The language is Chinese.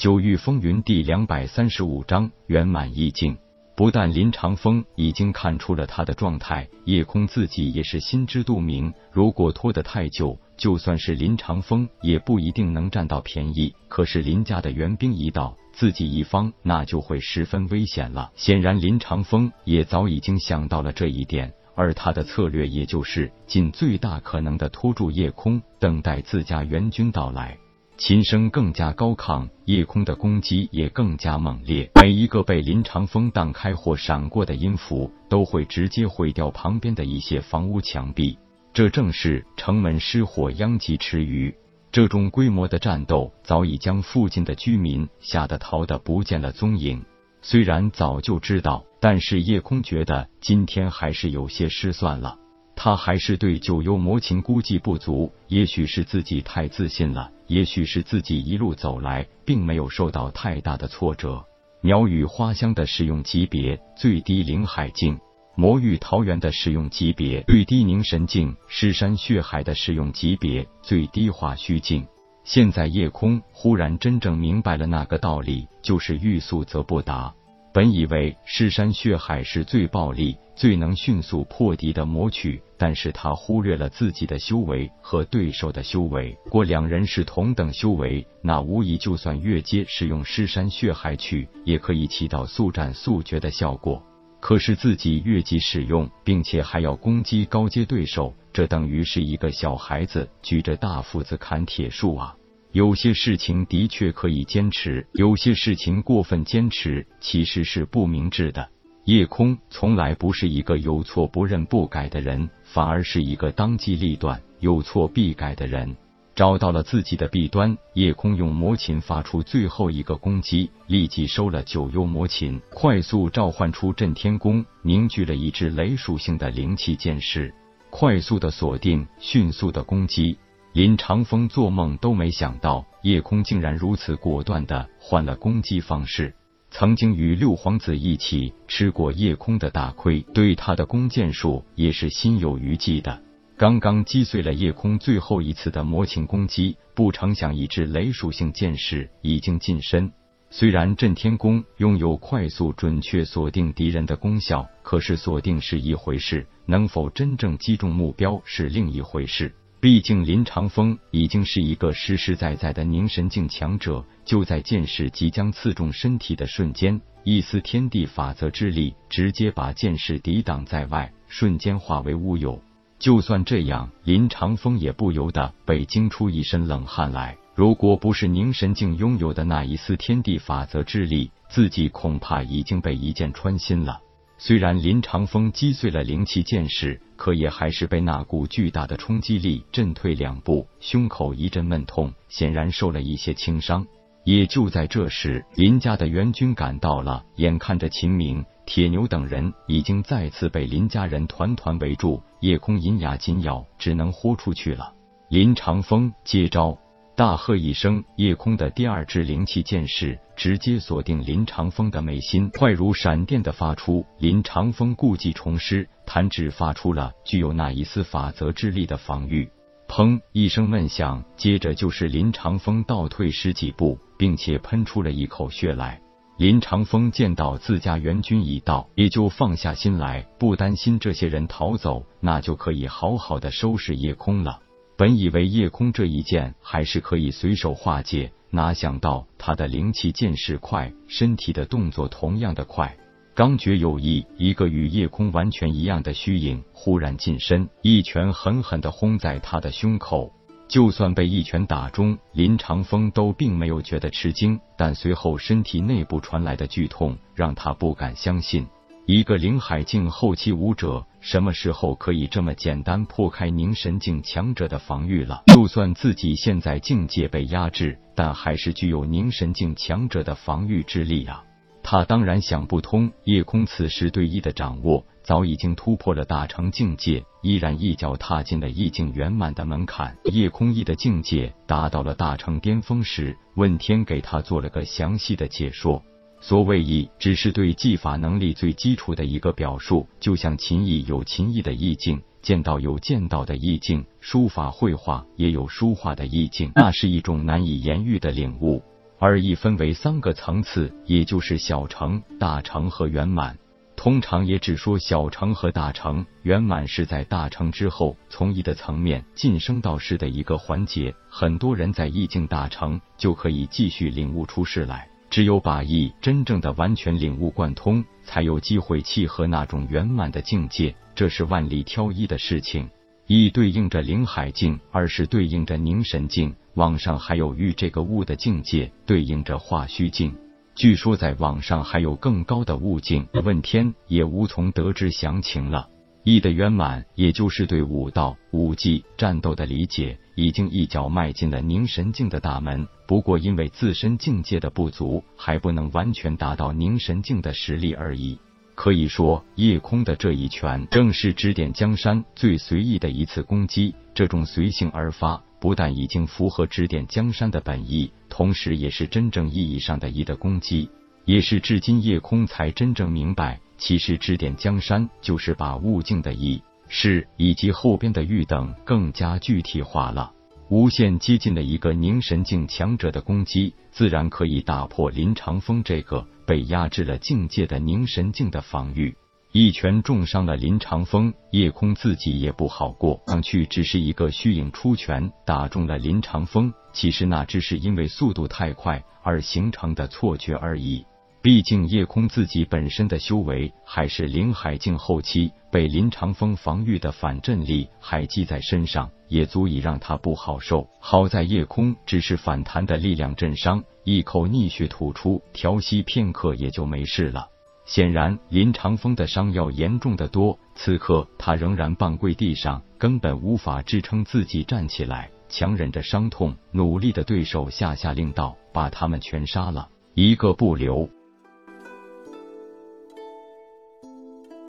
九域风云第两百三十五章圆满意境。不但林长风已经看出了他的状态，叶空自己也是心知肚明。如果拖得太久，就算是林长风也不一定能占到便宜。可是林家的援兵一到，自己一方那就会十分危险了。显然，林长风也早已经想到了这一点，而他的策略也就是尽最大可能的拖住夜空，等待自家援军到来。琴声更加高亢，夜空的攻击也更加猛烈。每一个被林长风荡开或闪过的音符，都会直接毁掉旁边的一些房屋墙壁。这正是城门失火，殃及池鱼。这种规模的战斗，早已将附近的居民吓得逃得不见了踪影。虽然早就知道，但是夜空觉得今天还是有些失算了。他还是对九幽魔琴估计不足，也许是自己太自信了。也许是自己一路走来，并没有受到太大的挫折。鸟语花香的使用级别最低灵海境，魔域桃源的使用级别最低凝神境，尸山血海的使用级别最低化虚境。现在夜空忽然真正明白了那个道理，就是欲速则不达。本以为尸山血海是最暴力、最能迅速破敌的魔曲，但是他忽略了自己的修为和对手的修为。过两人是同等修为，那无疑就算越阶使用尸山血海曲，也可以起到速战速决的效果。可是自己越级使用，并且还要攻击高阶对手，这等于是一个小孩子举着大斧子砍铁树啊！有些事情的确可以坚持，有些事情过分坚持其实是不明智的。夜空从来不是一个有错不认不改的人，反而是一个当机立断、有错必改的人。找到了自己的弊端，夜空用魔琴发出最后一个攻击，立即收了九幽魔琴，快速召唤出震天弓，凝聚了一支雷属性的灵气剑士，快速的锁定，迅速的攻击。林长风做梦都没想到，夜空竟然如此果断的换了攻击方式。曾经与六皇子一起吃过夜空的大亏，对他的弓箭术也是心有余悸的。刚刚击碎了夜空最后一次的魔琴攻击，不成想一支雷属性剑士已经近身。虽然震天弓拥有快速准确锁定敌人的功效，可是锁定是一回事，能否真正击中目标是另一回事。毕竟林长风已经是一个实实在在的凝神境强者，就在剑士即将刺中身体的瞬间，一丝天地法则之力直接把剑士抵挡在外，瞬间化为乌有。就算这样，林长风也不由得被惊出一身冷汗来。如果不是凝神境拥有的那一丝天地法则之力，自己恐怕已经被一剑穿心了。虽然林长风击碎了灵气剑士，可也还是被那股巨大的冲击力震退两步，胸口一阵闷痛，显然受了一些轻伤。也就在这时，林家的援军赶到了，眼看着秦明、铁牛等人已经再次被林家人团团围住，夜空银牙紧咬，只能豁出去了。林长风接招。大喝一声，夜空的第二支灵气剑士直接锁定林长风的眉心，快如闪电的发出。林长风故技重施，弹指发出了具有那一丝法则之力的防御。砰一声闷响，接着就是林长风倒退十几步，并且喷出了一口血来。林长风见到自家援军已到，也就放下心来，不担心这些人逃走，那就可以好好的收拾夜空了。本以为夜空这一剑还是可以随手化解，哪想到他的灵气剑势快，身体的动作同样的快。刚觉有意，一个与夜空完全一样的虚影忽然近身，一拳狠狠的轰在他的胸口。就算被一拳打中，林长风都并没有觉得吃惊，但随后身体内部传来的剧痛让他不敢相信。一个灵海境后期武者，什么时候可以这么简单破开凝神境强者的防御了？就算自己现在境界被压制，但还是具有凝神境强者的防御之力啊！他当然想不通，夜空此时对一的掌握早已经突破了大成境界，依然一脚踏进了意境圆满的门槛。夜空一的境界达到了大成巅峰时，问天给他做了个详细的解说。所谓意，只是对技法能力最基础的一个表述，就像琴艺有琴艺的意境，剑道有剑道的意境，书法绘画也有书画的意境，那是一种难以言喻的领悟。而意分为三个层次，也就是小成、大成和圆满。通常也只说小成和大成，圆满是在大成之后，从一的层面晋升到事的一个环节。很多人在意境大成，就可以继续领悟出事来。只有把意真正的完全领悟贯通，才有机会契合那种圆满的境界。这是万里挑一的事情。一对应着灵海境，二是对应着凝神境，网上还有与这个物的境界对应着化虚境。据说在网上还有更高的悟境，问天也无从得知详情了。意的圆满，也就是对武道、武技、战斗的理解，已经一脚迈进了凝神境的大门。不过因为自身境界的不足，还不能完全达到凝神境的实力而已。可以说，夜空的这一拳，正是指点江山最随意的一次攻击。这种随性而发。不但已经符合指点江山的本意，同时也是真正意义上的一的攻击，也是至今夜空才真正明白，其实指点江山就是把悟境的意是以及后边的玉等更加具体化了。无限接近的一个凝神境强者的攻击，自然可以打破林长风这个被压制了境界的凝神境的防御。一拳重伤了林长风，叶空自己也不好过。上去只是一个虚影出拳打中了林长风，其实那只是因为速度太快而形成的错觉而已。毕竟叶空自己本身的修为还是灵海境后期，被林长风防御的反震力还记在身上，也足以让他不好受。好在叶空只是反弹的力量震伤，一口逆血吐出，调息片刻也就没事了。显然，林长风的伤要严重的多。此刻他仍然半跪地上，根本无法支撑自己站起来，强忍着伤痛，努力的对手下下令道：“把他们全杀了，一个不留。”